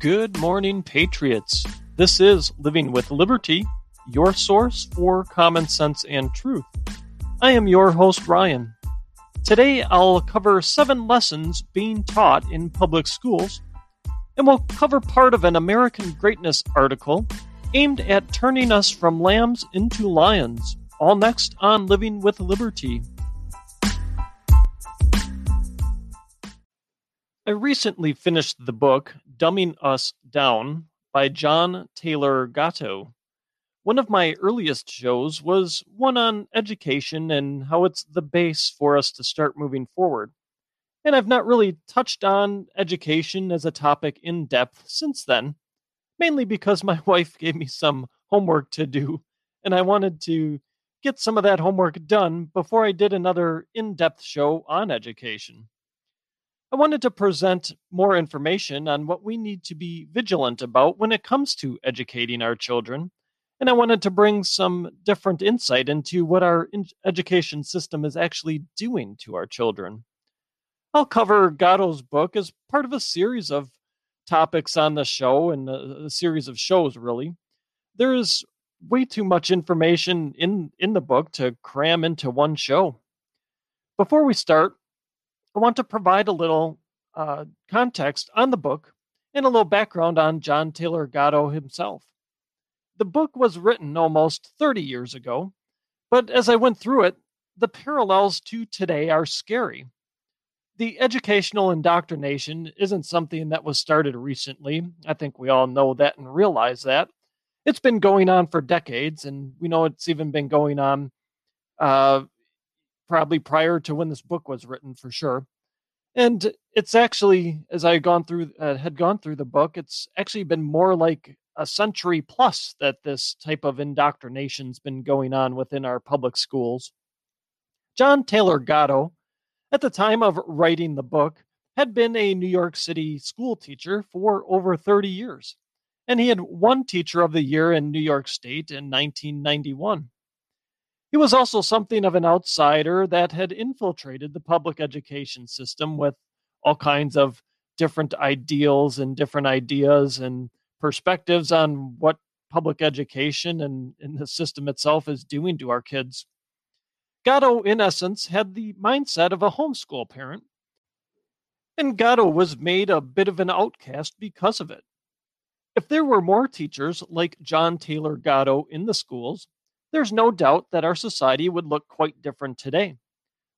Good morning, Patriots. This is Living with Liberty, your source for common sense and truth. I am your host, Ryan. Today I'll cover seven lessons being taught in public schools, and we'll cover part of an American Greatness article aimed at turning us from lambs into lions, all next on Living with Liberty. I recently finished the book Dumbing Us Down by John Taylor Gatto. One of my earliest shows was one on education and how it's the base for us to start moving forward. And I've not really touched on education as a topic in depth since then, mainly because my wife gave me some homework to do, and I wanted to get some of that homework done before I did another in depth show on education. I wanted to present more information on what we need to be vigilant about when it comes to educating our children. And I wanted to bring some different insight into what our education system is actually doing to our children. I'll cover Gatto's book as part of a series of topics on the show and a, a series of shows, really. There is way too much information in, in the book to cram into one show. Before we start, I want to provide a little uh, context on the book and a little background on John Taylor Gatto himself. The book was written almost 30 years ago, but as I went through it, the parallels to today are scary. The educational indoctrination isn't something that was started recently. I think we all know that and realize that. It's been going on for decades, and we know it's even been going on uh, probably prior to when this book was written for sure. And it's actually, as I had gone through, uh, had gone through the book, it's actually been more like a century plus that this type of indoctrination's been going on within our public schools. John Taylor Gatto, at the time of writing the book, had been a New York City school teacher for over 30 years, and he had won Teacher of the Year in New York State in 1991. He was also something of an outsider that had infiltrated the public education system with all kinds of different ideals and different ideas and perspectives on what public education and, and the system itself is doing to our kids. Gatto, in essence, had the mindset of a homeschool parent, and Gatto was made a bit of an outcast because of it. If there were more teachers like John Taylor Gatto in the schools, there's no doubt that our society would look quite different today.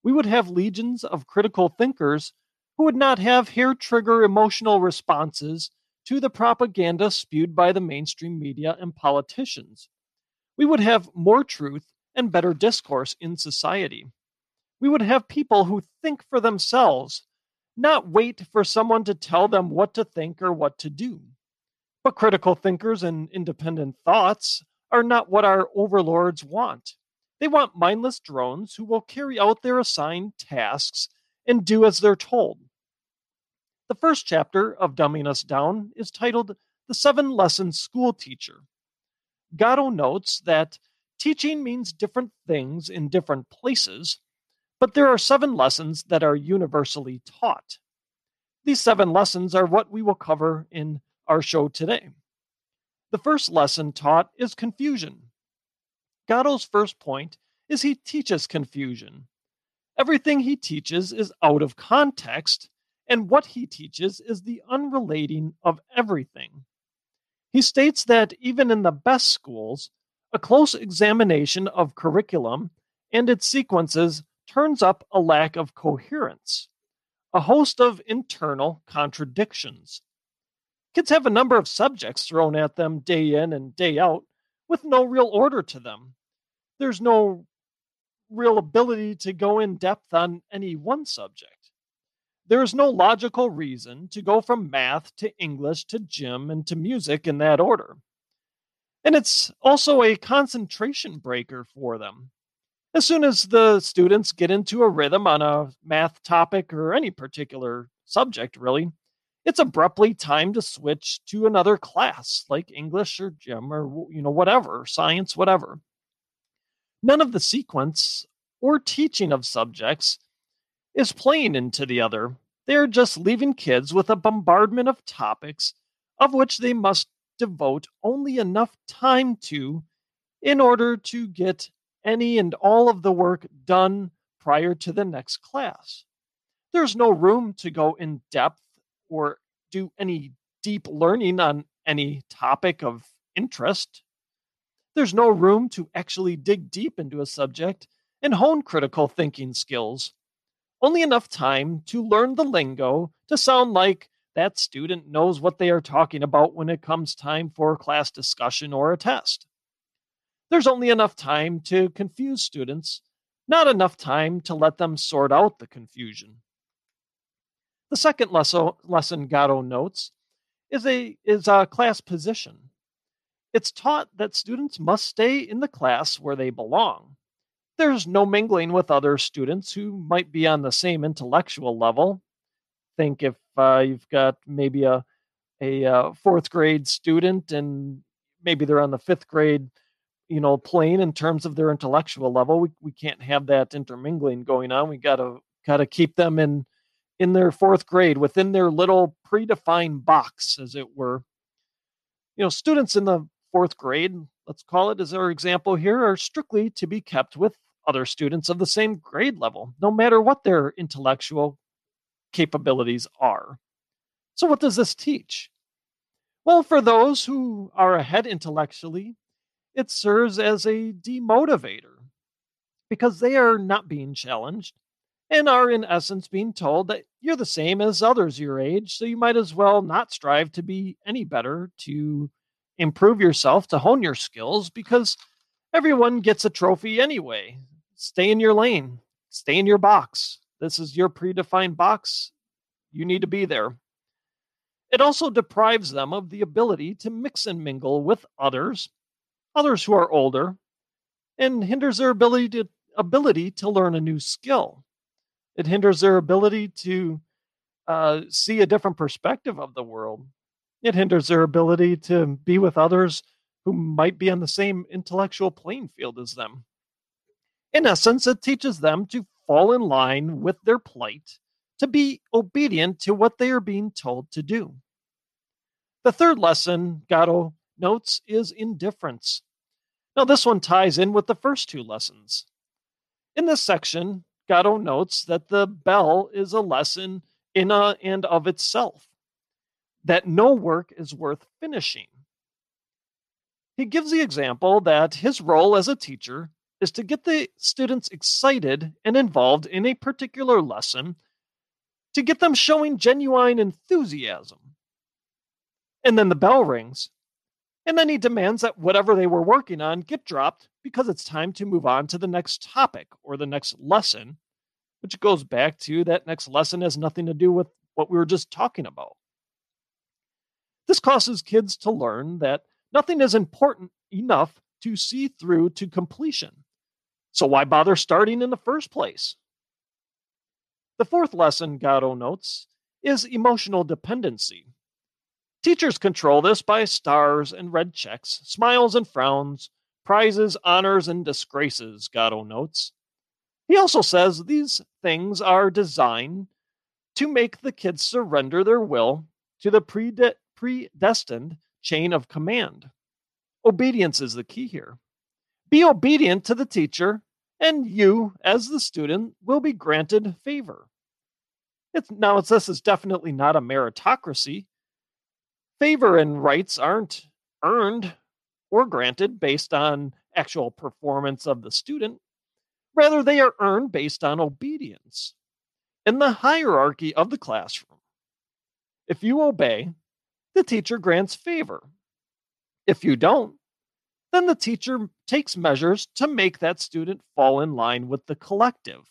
We would have legions of critical thinkers who would not have hair trigger emotional responses to the propaganda spewed by the mainstream media and politicians. We would have more truth and better discourse in society. We would have people who think for themselves, not wait for someone to tell them what to think or what to do. But critical thinkers and independent thoughts are not what our overlords want. They want mindless drones who will carry out their assigned tasks and do as they're told. The first chapter of Dumbing Us Down is titled The Seven Lessons School Teacher. Gatto notes that teaching means different things in different places, but there are seven lessons that are universally taught. These seven lessons are what we will cover in our show today. The first lesson taught is confusion. Gatto's first point is he teaches confusion. Everything he teaches is out of context, and what he teaches is the unrelating of everything. He states that even in the best schools, a close examination of curriculum and its sequences turns up a lack of coherence, a host of internal contradictions. Kids have a number of subjects thrown at them day in and day out with no real order to them. There's no real ability to go in depth on any one subject. There is no logical reason to go from math to English to gym and to music in that order. And it's also a concentration breaker for them. As soon as the students get into a rhythm on a math topic or any particular subject, really, it's abruptly time to switch to another class like English or gym or you know whatever, science, whatever. None of the sequence or teaching of subjects is playing into the other. They're just leaving kids with a bombardment of topics of which they must devote only enough time to in order to get any and all of the work done prior to the next class. There's no room to go in depth or do any deep learning on any topic of interest. There's no room to actually dig deep into a subject and hone critical thinking skills. Only enough time to learn the lingo to sound like that student knows what they are talking about when it comes time for a class discussion or a test. There's only enough time to confuse students, not enough time to let them sort out the confusion. The second lesson, lesson Gatto notes is a is a class position. It's taught that students must stay in the class where they belong. There's no mingling with other students who might be on the same intellectual level. Think if uh, you've got maybe a a uh, fourth grade student and maybe they're on the fifth grade, you know, plane in terms of their intellectual level. We we can't have that intermingling going on. We gotta gotta keep them in in their fourth grade within their little predefined box, as it were. You know, students in the fourth grade, let's call it as our example here, are strictly to be kept with other students of the same grade level, no matter what their intellectual capabilities are. So, what does this teach? Well, for those who are ahead intellectually, it serves as a demotivator because they are not being challenged and are, in essence, being told that you're the same as others your age, so you might as well not strive to be any better, to improve yourself, to hone your skills, because everyone gets a trophy anyway. Stay in your lane, stay in your box. This is your predefined box. You need to be there. It also deprives them of the ability to mix and mingle with others, others who are older, and hinders their ability to, ability to learn a new skill. It hinders their ability to uh, see a different perspective of the world. It hinders their ability to be with others who might be on the same intellectual playing field as them. In essence, it teaches them to fall in line with their plight, to be obedient to what they are being told to do. The third lesson Gatto notes is indifference. Now, this one ties in with the first two lessons. In this section, Gatto notes that the bell is a lesson in a, and of itself, that no work is worth finishing. He gives the example that his role as a teacher is to get the students excited and involved in a particular lesson, to get them showing genuine enthusiasm. And then the bell rings, and then he demands that whatever they were working on get dropped because it's time to move on to the next topic or the next lesson, which goes back to that next lesson has nothing to do with what we were just talking about. This causes kids to learn that nothing is important enough to see through to completion. So why bother starting in the first place? The fourth lesson, Gatto notes, is emotional dependency. Teachers control this by stars and red checks, smiles and frowns, prizes, honors, and disgraces, Gatto notes. He also says these things are designed to make the kids surrender their will to the prede- predestined chain of command. Obedience is the key here. Be obedient to the teacher, and you, as the student, will be granted favor. It's, now, it's, this is definitely not a meritocracy. Favor and rights aren't earned or granted based on actual performance of the student. Rather, they are earned based on obedience. In the hierarchy of the classroom, if you obey, the teacher grants favor. If you don't, then the teacher takes measures to make that student fall in line with the collective,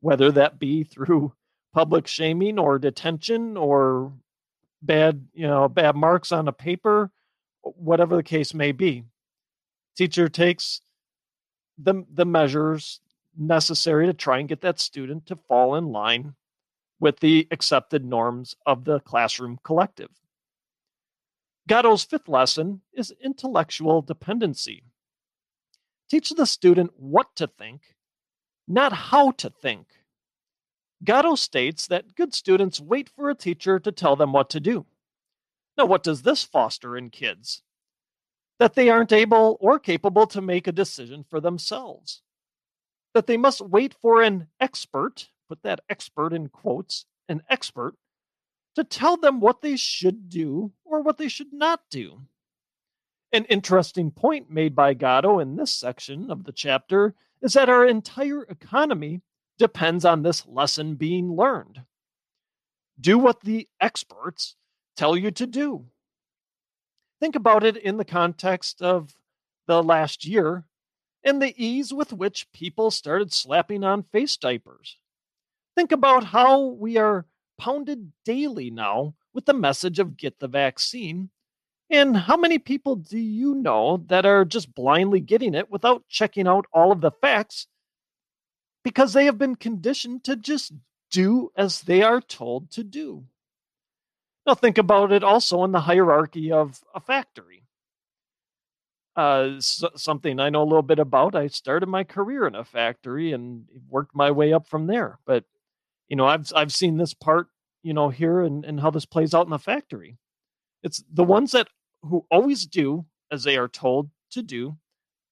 whether that be through public shaming or detention or bad, you know, bad marks on a paper, whatever the case may be. Teacher takes the the measures necessary to try and get that student to fall in line with the accepted norms of the classroom collective. Gatto's fifth lesson is intellectual dependency. Teach the student what to think, not how to think. Gatto states that good students wait for a teacher to tell them what to do. Now, what does this foster in kids? That they aren't able or capable to make a decision for themselves. That they must wait for an expert, put that expert in quotes, an expert, to tell them what they should do or what they should not do. An interesting point made by Gatto in this section of the chapter is that our entire economy depends on this lesson being learned. Do what the experts tell you to do. Think about it in the context of the last year and the ease with which people started slapping on face diapers. Think about how we are pounded daily now with the message of get the vaccine. And how many people do you know that are just blindly getting it without checking out all of the facts because they have been conditioned to just do as they are told to do? Now, think about it also in the hierarchy of a factory. Uh, so, something I know a little bit about. I started my career in a factory and worked my way up from there. But you know, I've I've seen this part, you know, here and, and how this plays out in the factory. It's the ones that who always do as they are told to do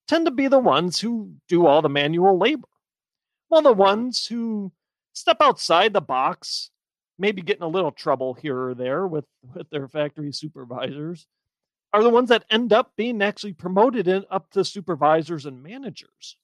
tend to be the ones who do all the manual labor. While the ones who step outside the box, maybe getting a little trouble here or there with, with their factory supervisors, are the ones that end up being actually promoted in, up to supervisors and managers.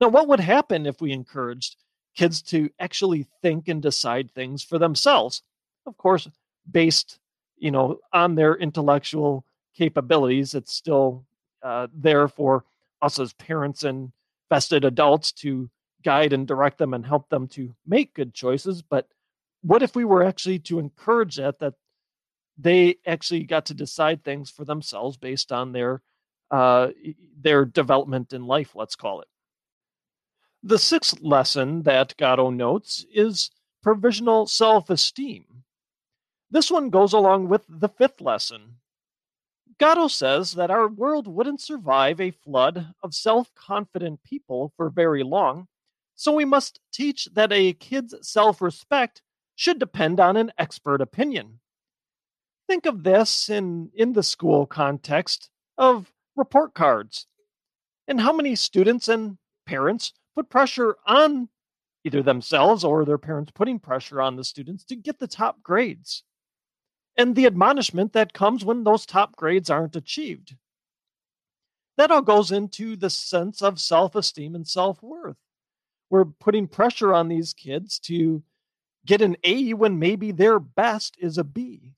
Now, what would happen if we encouraged kids to actually think and decide things for themselves. Of course, based, you know, on their intellectual capabilities. It's still uh, there for us as parents and vested adults to guide and direct them and help them to make good choices. But what if we were actually to encourage that that they actually got to decide things for themselves based on their uh, their development in life, let's call it. The sixth lesson that Gatto notes is provisional self esteem. This one goes along with the fifth lesson. Gatto says that our world wouldn't survive a flood of self confident people for very long, so we must teach that a kid's self respect should depend on an expert opinion. Think of this in, in the school context of report cards and how many students and parents put pressure on either themselves or their parents putting pressure on the students to get the top grades and the admonishment that comes when those top grades aren't achieved. That all goes into the sense of self esteem and self worth. We're putting pressure on these kids to get an A when maybe their best is a B.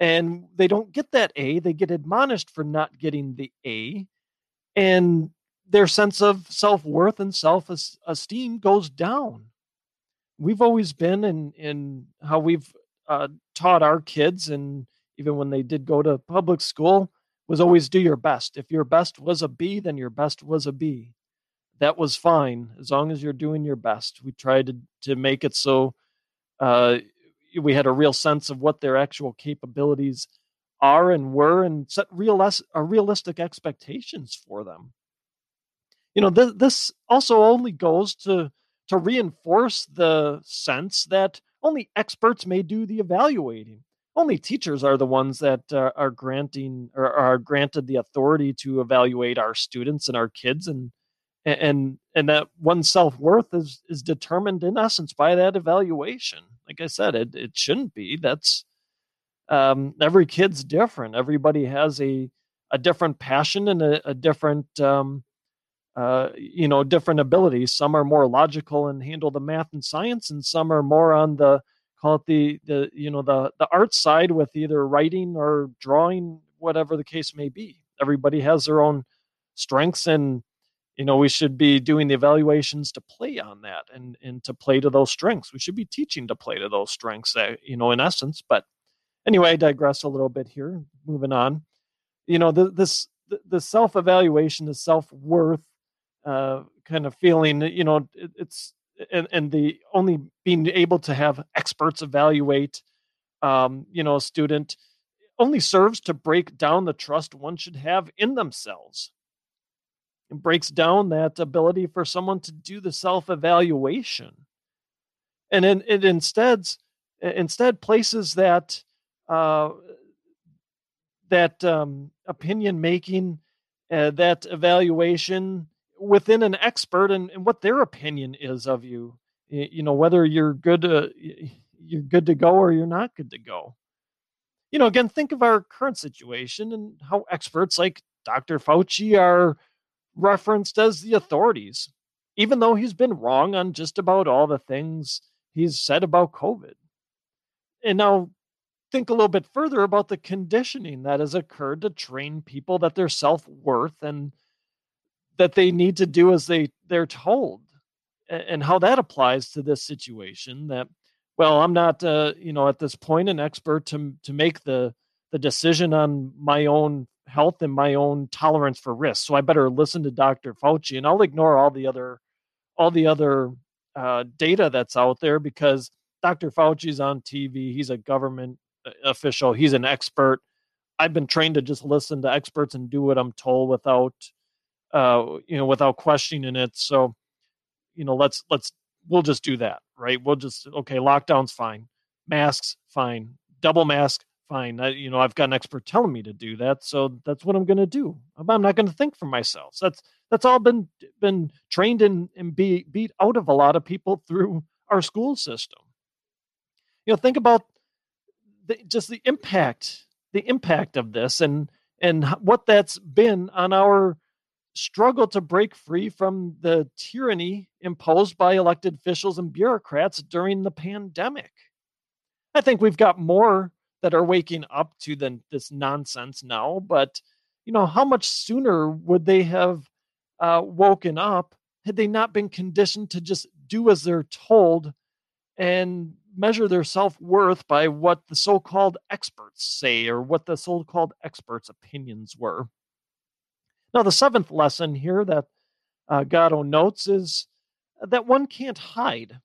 And they don't get that A, they get admonished for not getting the A. And their sense of self worth and self esteem goes down. We've always been in in how we've uh, taught our kids, and even when they did go to public school, was always do your best. If your best was a B, then your best was a B. That was fine as long as you're doing your best. We tried to to make it so uh, we had a real sense of what their actual capabilities are and were, and set real uh, realistic expectations for them. You know th- this also only goes to to reinforce the sense that only experts may do the evaluating. Only teachers are the ones that uh, are granting or are granted the authority to evaluate our students and our kids and and and that one's self-worth is is determined in essence by that evaluation. Like i said it, it shouldn't be. That's um, every kid's different. Everybody has a a different passion and a, a different um, uh, you know different abilities. Some are more logical and handle the math and science and some are more on the call it the the you know the the art side with either writing or drawing whatever the case may be. Everybody has their own strengths and you know we should be doing the evaluations to play on that and and to play to those strengths. We should be teaching to play to those strengths uh, you know in essence but anyway i digress a little bit here moving on. You know the, this the, the self evaluation the self worth uh, kind of feeling you know it, it's and, and the only being able to have experts evaluate um, you know a student only serves to break down the trust one should have in themselves breaks down that ability for someone to do the self-evaluation and then it instead instead places that uh, that um, opinion making, uh, that evaluation within an expert and, and, what their opinion is of you. You know whether you're good to you're good to go or you're not good to go. You know, again, think of our current situation and how experts like Dr. Fauci are referenced as the authorities, even though he's been wrong on just about all the things he's said about COVID. And now think a little bit further about the conditioning that has occurred to train people that their self-worth and that they need to do as they they're told and how that applies to this situation that well i'm not uh, you know at this point an expert to to make the the decision on my own health and my own tolerance for risk so i better listen to dr fauci and i'll ignore all the other all the other uh, data that's out there because dr fauci's on tv he's a government official. He's an expert. I've been trained to just listen to experts and do what I'm told without, uh, you know, without questioning it. So, you know, let's let's we'll just do that, right? We'll just okay, lockdown's fine, masks fine, double mask fine. I, you know, I've got an expert telling me to do that, so that's what I'm going to do. I'm not going to think for myself. That's that's all been been trained and and be beat out of a lot of people through our school system. You know, think about the, just the impact the impact of this and and what that's been on our struggle to break free from the tyranny imposed by elected officials and bureaucrats during the pandemic. I think we've got more that are waking up to than this nonsense now, but you know, how much sooner would they have uh, woken up had they not been conditioned to just do as they're told and measure their self worth by what the so called experts say or what the so called experts' opinions were. Now, the seventh lesson here that uh, Gatto notes is that one can't hide.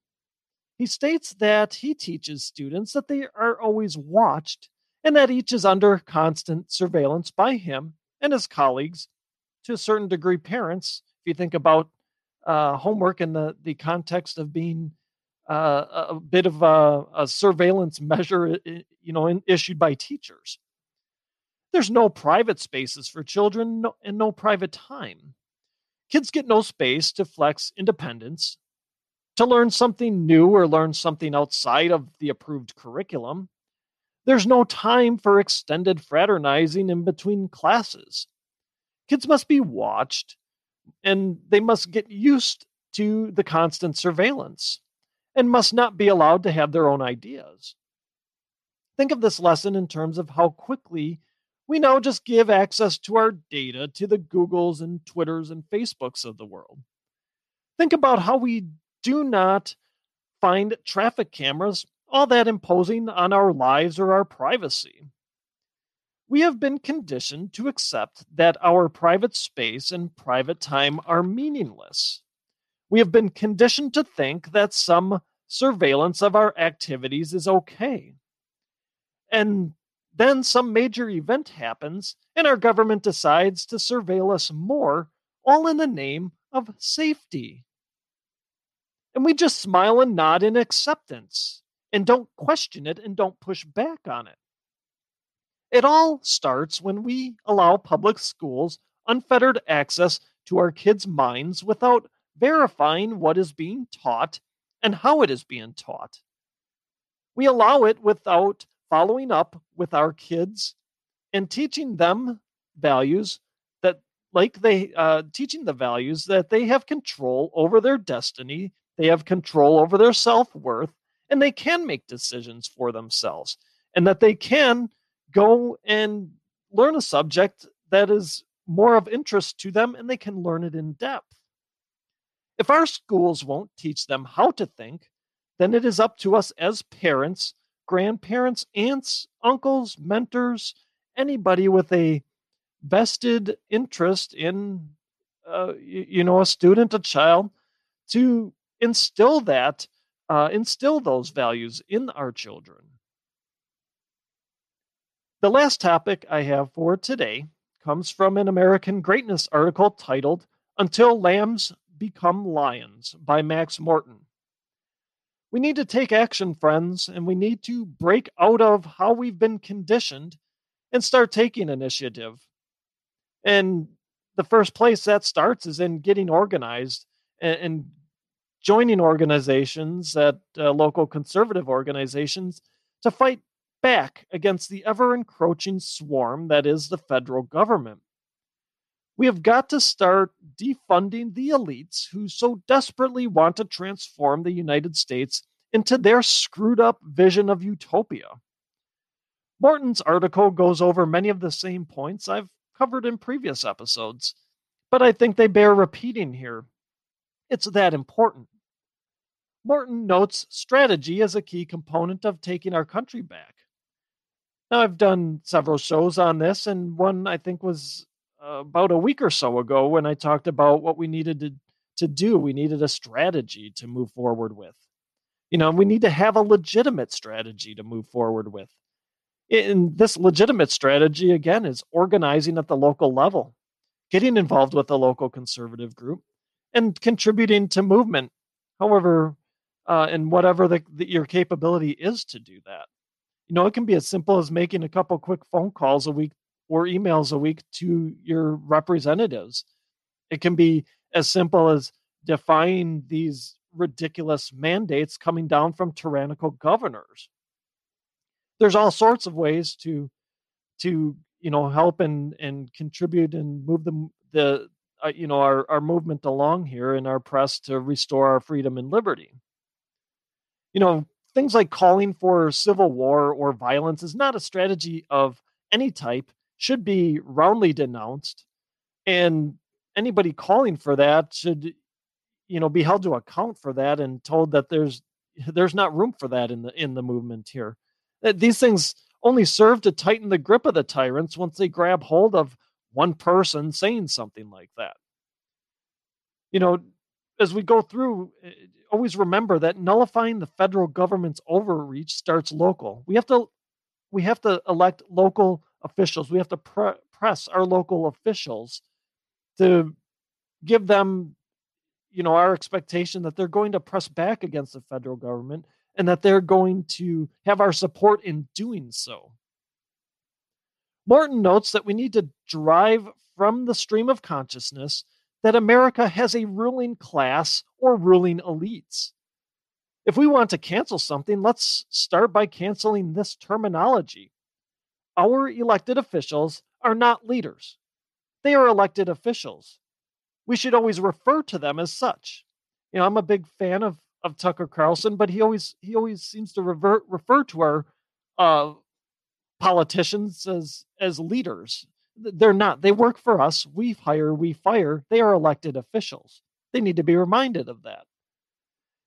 He states that he teaches students that they are always watched and that each is under constant surveillance by him and his colleagues, to a certain degree, parents. If you think about uh, homework in the, the context of being uh, a bit of a, a surveillance measure, you know, in, issued by teachers. There's no private spaces for children and no private time. Kids get no space to flex independence, to learn something new or learn something outside of the approved curriculum. There's no time for extended fraternizing in between classes. Kids must be watched and they must get used to the constant surveillance and must not be allowed to have their own ideas. Think of this lesson in terms of how quickly we now just give access to our data to the Googles and Twitters and Facebooks of the world. Think about how we do not find traffic cameras all that imposing on our lives or our privacy. We have been conditioned to accept that our private space and private time are meaningless. We have been conditioned to think that some surveillance of our activities is okay. And then some major event happens, and our government decides to surveil us more, all in the name of safety. And we just smile and nod in acceptance and don't question it and don't push back on it. It all starts when we allow public schools unfettered access to our kids' minds without verifying what is being taught and how it is being taught. We allow it without following up with our kids and teaching them values that, like they, uh, teaching the values that they have control over their destiny, they have control over their self worth, and they can make decisions for themselves, and that they can go and learn a subject that is more of interest to them and they can learn it in depth. If our schools won't teach them how to think, then it is up to us as parents, grandparents, aunts, uncles, mentors, anybody with a vested interest in, uh, you, you, know, a student, a child, to instill that, uh, instill those values in our children. The last topic I have for today comes from an American Greatness article titled Until Lambs Become Lions by Max Morton. We need to take action, friends, and we need to break out of how we've been conditioned and start taking initiative. And the first place that starts is in getting organized and, and joining organizations at uh, local conservative organizations to fight back against the ever encroaching swarm that is the federal government. We have got to start defunding the elites who so desperately want to transform the United States into their screwed up vision of utopia. Morton's article goes over many of the same points I've covered in previous episodes, but I think they bear repeating here. It's that important. Morton notes strategy as a key component of taking our country back. Now, I've done several shows on this, and one I think was uh, about a week or so ago when I talked about what we needed to, to do. We needed a strategy to move forward with. You know, we need to have a legitimate strategy to move forward with. And this legitimate strategy, again, is organizing at the local level, getting involved with a local conservative group, and contributing to movement, however, uh, and whatever the, the, your capability is to do that. You know, it can be as simple as making a couple quick phone calls a week or emails a week to your representatives. It can be as simple as defying these ridiculous mandates coming down from tyrannical governors. There's all sorts of ways to to you know help and and contribute and move the the uh, you know our our movement along here in our press to restore our freedom and liberty. You know, things like calling for civil war or violence is not a strategy of any type should be roundly denounced and anybody calling for that should you know be held to account for that and told that there's there's not room for that in the in the movement here these things only serve to tighten the grip of the tyrants once they grab hold of one person saying something like that you know as we go through eh, always remember that nullifying the federal government's overreach starts local we have to we have to elect local officials. We have to pre- press our local officials to give them, you know, our expectation that they're going to press back against the federal government and that they're going to have our support in doing so. Morton notes that we need to drive from the stream of consciousness that America has a ruling class or ruling elites. If we want to cancel something, let's start by canceling this terminology. Our elected officials are not leaders, they are elected officials. We should always refer to them as such. You know, I'm a big fan of, of Tucker Carlson, but he always he always seems to revert, refer to our uh, politicians as as leaders. They're not. They work for us. We hire, we fire. They are elected officials. They need to be reminded of that.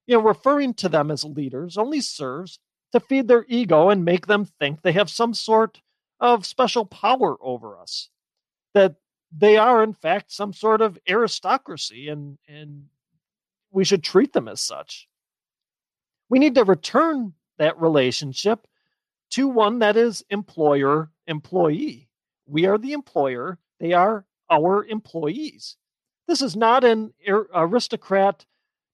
You know, referring to them as leaders only serves to feed their ego and make them think they have some sort of special power over us, that they are, in fact, some sort of aristocracy, and, and we should treat them as such. We need to return that relationship to one that is employer employee. We are the employer, they are our employees. This is not an aristocrat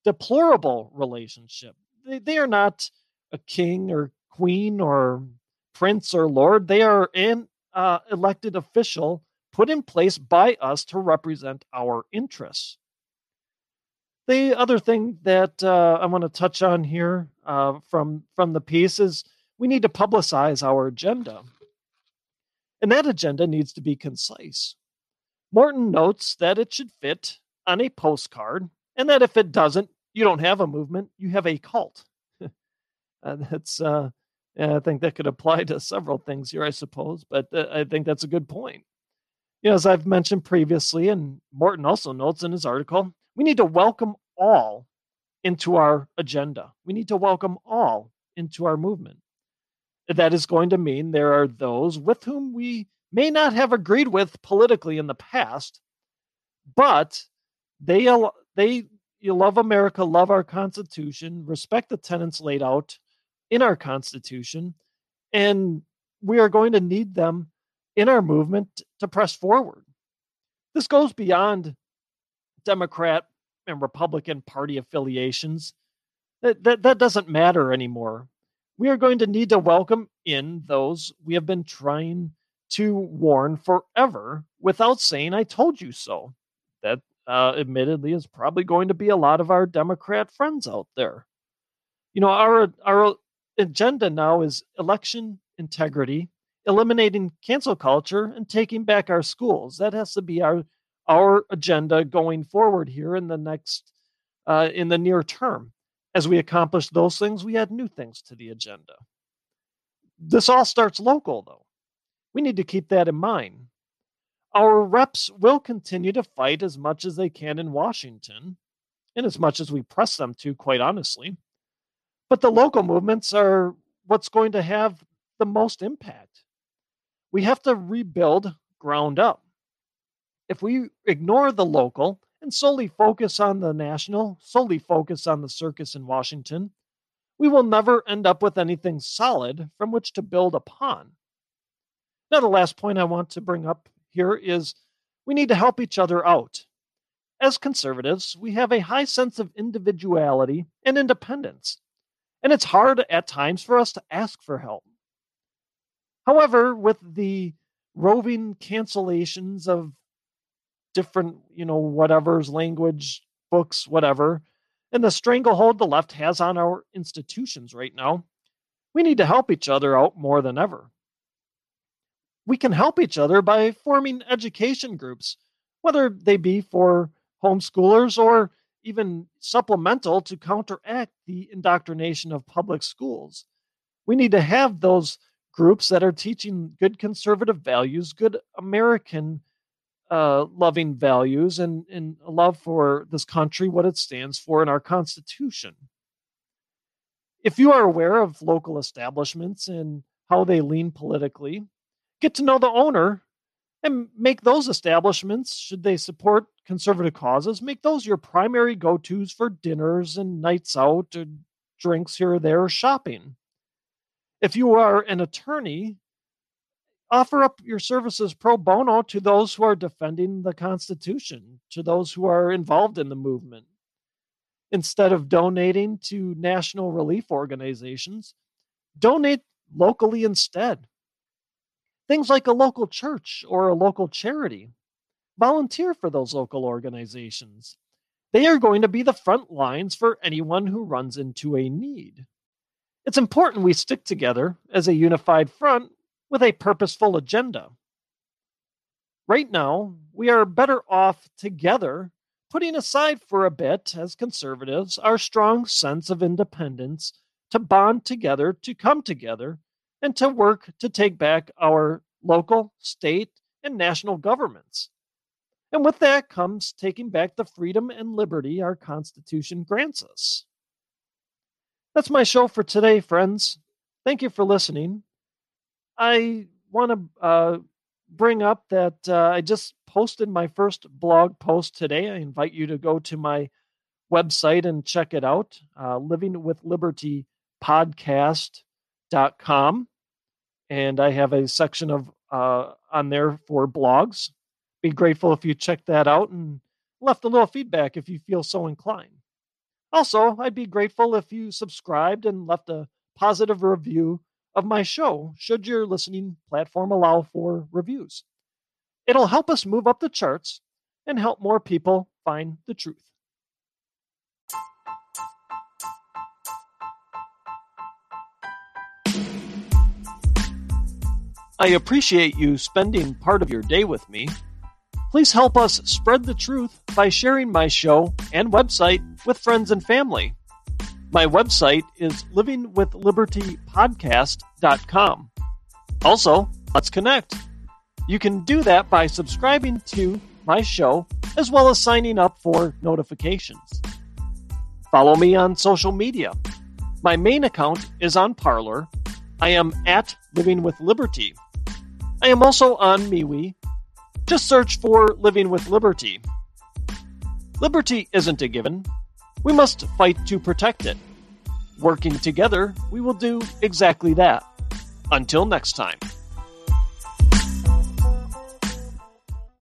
deplorable relationship. They, they are not a king or queen or prince or lord. They are an uh, elected official put in place by us to represent our interests. The other thing that uh, I want to touch on here uh, from from the piece is we need to publicize our agenda, and that agenda needs to be concise. Morton notes that it should fit on a postcard, and that if it doesn't, you don't have a movement; you have a cult. uh, that's uh, I think that could apply to several things here, I suppose, but uh, I think that's a good point. You know, as I've mentioned previously, and Morton also notes in his article, we need to welcome all into our agenda. We need to welcome all into our movement. That is going to mean there are those with whom we may not have agreed with politically in the past, but they they you love America, love our Constitution, respect the tenets laid out in our Constitution, and we are going to need them in our movement to press forward. This goes beyond Democrat and Republican Party affiliations. That, that, that doesn't matter anymore. We are going to need to welcome in those we have been trying to warn forever without saying, I told you so. That, uh, admittedly, is probably going to be a lot of our Democrat friends out there. You know, our, our agenda now is election integrity, eliminating cancel culture, and taking back our schools. That has to be our our agenda going forward here in the next uh, in the near term. As we accomplish those things, we add new things to the agenda. This all starts local, though. We need to keep that in mind. Our reps will continue to fight as much as they can in Washington, and as much as we press them to, quite honestly. But the local movements are what's going to have the most impact. We have to rebuild ground up. If we ignore the local and solely focus on the national, solely focus on the circus in Washington, we will never end up with anything solid from which to build upon. Now, the last point I want to bring up here is we need to help each other out. As conservatives, we have a high sense of individuality and independence, and it's hard at times for us to ask for help. However, with the roving cancellations of different, you know, whatever's language, books, whatever, and the stranglehold the left has on our institutions right now, we need to help each other out more than ever. We can help each other by forming education groups, whether they be for homeschoolers or even supplemental to counteract the indoctrination of public schools. We need to have those groups that are teaching good conservative values, good American uh, loving values, and, and a love for this country, what it stands for, in our Constitution. If you are aware of local establishments and how they lean politically, get to know the owner and make those establishments, should they support conservative causes, make those your primary go tos for dinners and nights out, or drinks here or there, or shopping. If you are an attorney, offer up your services pro bono to those who are defending the Constitution, to those who are involved in the movement. Instead of donating to national relief organizations, donate locally instead. Things like a local church or a local charity. Volunteer for those local organizations. They are going to be the front lines for anyone who runs into a need. It's important we stick together as a unified front with a purposeful agenda. Right now, we are better off together, putting aside for a bit, as conservatives, our strong sense of independence to bond together, to come together, and to work to take back our local, state, and national governments. And with that comes taking back the freedom and liberty our Constitution grants us. That's my show for today, friends. Thank you for listening. I want to uh, bring up that uh, I just posted my first blog post today. I invite you to go to my website and check it out uh, livingwithlibertypodcast.com. And I have a section of uh, on there for blogs. Be grateful if you check that out and left a little feedback if you feel so inclined. Also, I'd be grateful if you subscribed and left a positive review of my show, should your listening platform allow for reviews. It'll help us move up the charts and help more people find the truth. I appreciate you spending part of your day with me. Please help us spread the truth by sharing my show and website with friends and family. My website is livingwithlibertypodcast.com. Also, let's connect. You can do that by subscribing to my show as well as signing up for notifications. Follow me on social media. My main account is on Parler. I am at Living with Liberty. I am also on MeWe. Just search for Living with Liberty. Liberty isn't a given. We must fight to protect it. Working together, we will do exactly that. Until next time.